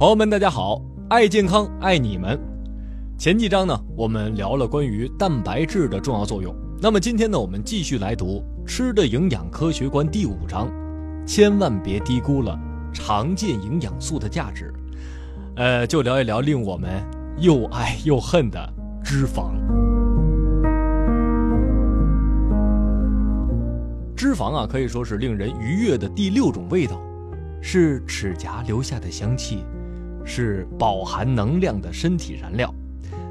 朋友们，大家好，爱健康，爱你们。前几章呢，我们聊了关于蛋白质的重要作用。那么今天呢，我们继续来读《吃的营养科学观》第五章，千万别低估了常见营养素的价值。呃，就聊一聊令我们又爱又恨的脂肪。脂肪啊，可以说是令人愉悦的第六种味道，是齿颊留下的香气，是饱含能量的身体燃料。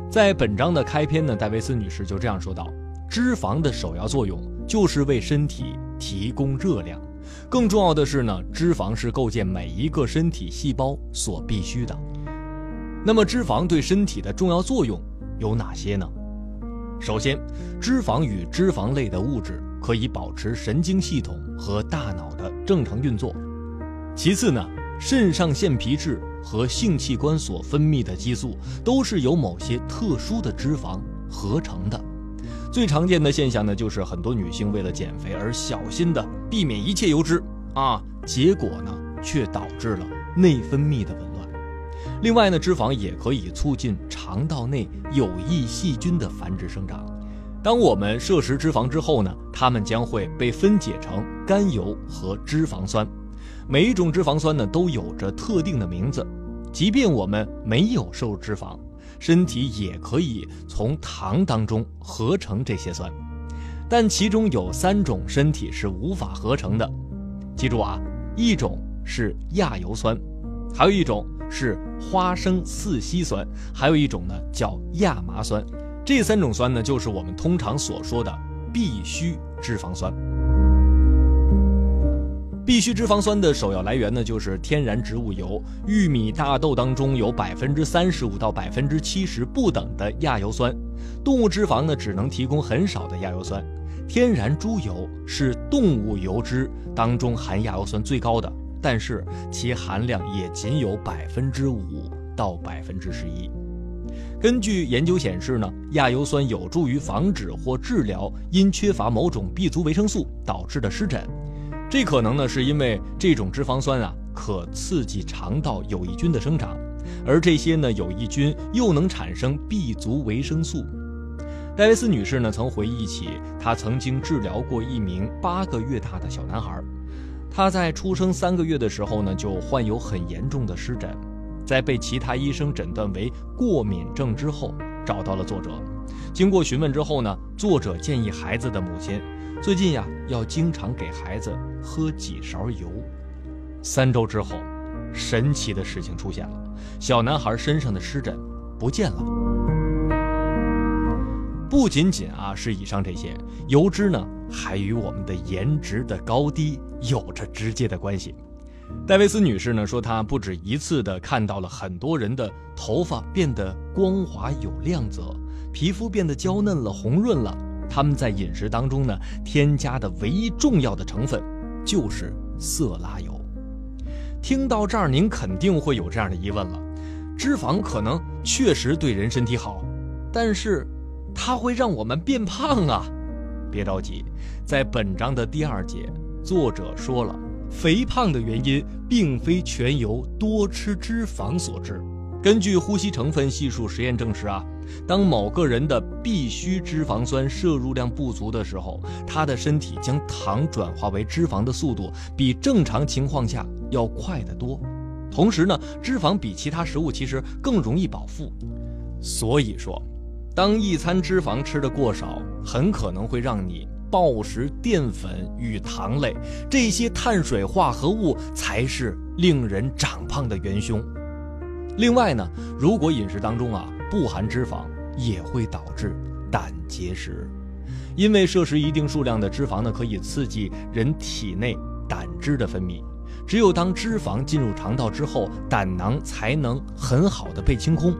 在本章的开篇呢，戴维斯女士就这样说道：“脂肪的首要作用就是为身体提供热量，更重要的是呢，脂肪是构建每一个身体细胞所必须的。那么，脂肪对身体的重要作用有哪些呢？首先，脂肪与脂肪类的物质可以保持神经系统和大脑的正常运作。其次呢，肾上腺皮质。和性器官所分泌的激素都是由某些特殊的脂肪合成的。最常见的现象呢，就是很多女性为了减肥而小心的避免一切油脂啊，结果呢却导致了内分泌的紊乱。另外呢，脂肪也可以促进肠道内有益细菌的繁殖生长。当我们摄食脂肪之后呢，它们将会被分解成甘油和脂肪酸。每一种脂肪酸呢，都有着特定的名字。即便我们没有摄入脂肪，身体也可以从糖当中合成这些酸。但其中有三种身体是无法合成的。记住啊，一种是亚油酸，还有一种是花生四烯酸，还有一种呢叫亚麻酸。这三种酸呢，就是我们通常所说的必需脂肪酸。必需脂肪酸的首要来源呢，就是天然植物油。玉米、大豆当中有百分之三十五到百分之七十不等的亚油酸，动物脂肪呢只能提供很少的亚油酸。天然猪油是动物油脂当中含亚油酸最高的，但是其含量也仅有百分之五到百分之十一。根据研究显示呢，亚油酸有助于防止或治疗因缺乏某种 B 族维生素导致的湿疹。这可能呢，是因为这种脂肪酸啊，可刺激肠道有益菌的生长，而这些呢有益菌又能产生 B 族维生素。戴维斯女士呢曾回忆起，她曾经治疗过一名八个月大的小男孩，他在出生三个月的时候呢就患有很严重的湿疹，在被其他医生诊断为过敏症之后，找到了作者。经过询问之后呢，作者建议孩子的母亲。最近呀，要经常给孩子喝几勺油。三周之后，神奇的事情出现了，小男孩身上的湿疹不见了。不仅仅啊是以上这些，油脂呢还与我们的颜值的高低有着直接的关系。戴维斯女士呢说，她不止一次的看到了很多人的头发变得光滑有亮泽，皮肤变得娇嫩了、红润了。他们在饮食当中呢，添加的唯一重要的成分就是色拉油。听到这儿，您肯定会有这样的疑问了：脂肪可能确实对人身体好，但是它会让我们变胖啊！别着急，在本章的第二节，作者说了，肥胖的原因并非全由多吃脂肪所致。根据呼吸成分系数实验证实啊。当某个人的必需脂肪酸摄入量不足的时候，他的身体将糖转化为脂肪的速度比正常情况下要快得多。同时呢，脂肪比其他食物其实更容易饱腹。所以说，当一餐脂肪吃的过少，很可能会让你暴食淀粉与糖类这些碳水化合物才是令人长胖的元凶。另外呢，如果饮食当中啊，不含脂肪也会导致胆结石，因为摄食一定数量的脂肪呢，可以刺激人体内胆汁的分泌。只有当脂肪进入肠道之后，胆囊才能很好的被清空。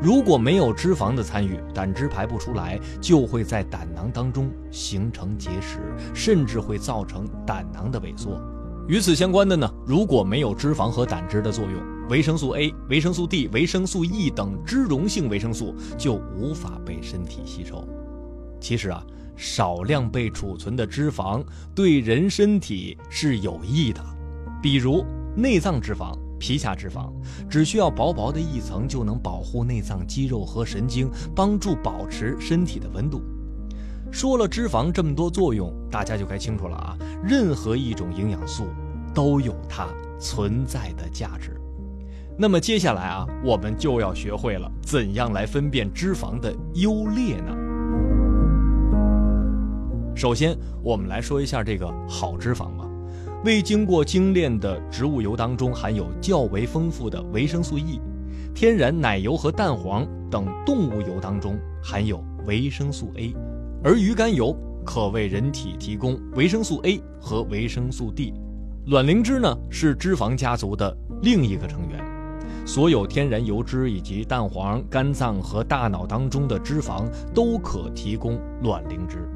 如果没有脂肪的参与，胆汁排不出来，就会在胆囊当中形成结石，甚至会造成胆囊的萎缩。与此相关的呢，如果没有脂肪和胆汁的作用。维生素 A、维生素 D、维生素 E 等脂溶性维生素就无法被身体吸收。其实啊，少量被储存的脂肪对人身体是有益的，比如内脏脂肪皮下脂肪，只需要薄薄的一层就能保护内脏肌肉和神经，帮助保持身体的温度。说了脂肪这么多作用，大家就该清楚了啊！任何一种营养素都有它存在的价值。那么接下来啊，我们就要学会了怎样来分辨脂肪的优劣呢？首先，我们来说一下这个好脂肪吧。未经过精炼的植物油当中含有较为丰富的维生素 E，天然奶油和蛋黄等动物油当中含有维生素 A，而鱼肝油可为人体提供维生素 A 和维生素 D。卵磷脂呢是脂肪家族的另一个成员。所有天然油脂以及蛋黄、肝脏和大脑当中的脂肪都可提供卵磷脂。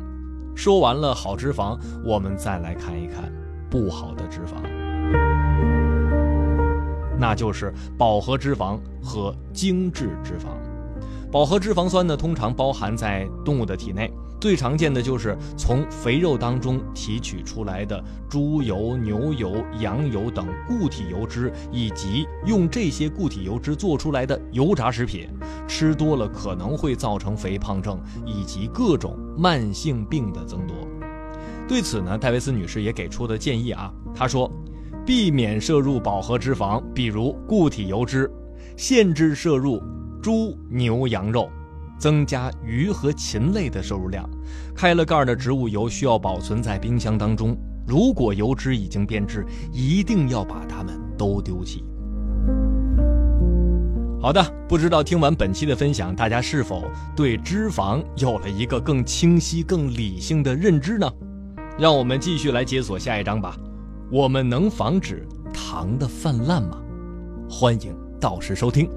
说完了好脂肪，我们再来看一看不好的脂肪，那就是饱和脂肪和精致脂肪。饱和脂肪酸呢，通常包含在动物的体内。最常见的就是从肥肉当中提取出来的猪油、牛油、羊油等固体油脂，以及用这些固体油脂做出来的油炸食品，吃多了可能会造成肥胖症以及各种慢性病的增多。对此呢，戴维斯女士也给出的建议啊，她说，避免摄入饱和脂肪，比如固体油脂，限制摄入猪、牛、羊肉。增加鱼和禽类的摄入量，开了盖的植物油需要保存在冰箱当中。如果油脂已经变质，一定要把它们都丢弃。好的，不知道听完本期的分享，大家是否对脂肪有了一个更清晰、更理性的认知呢？让我们继续来解锁下一章吧。我们能防止糖的泛滥吗？欢迎到时收听。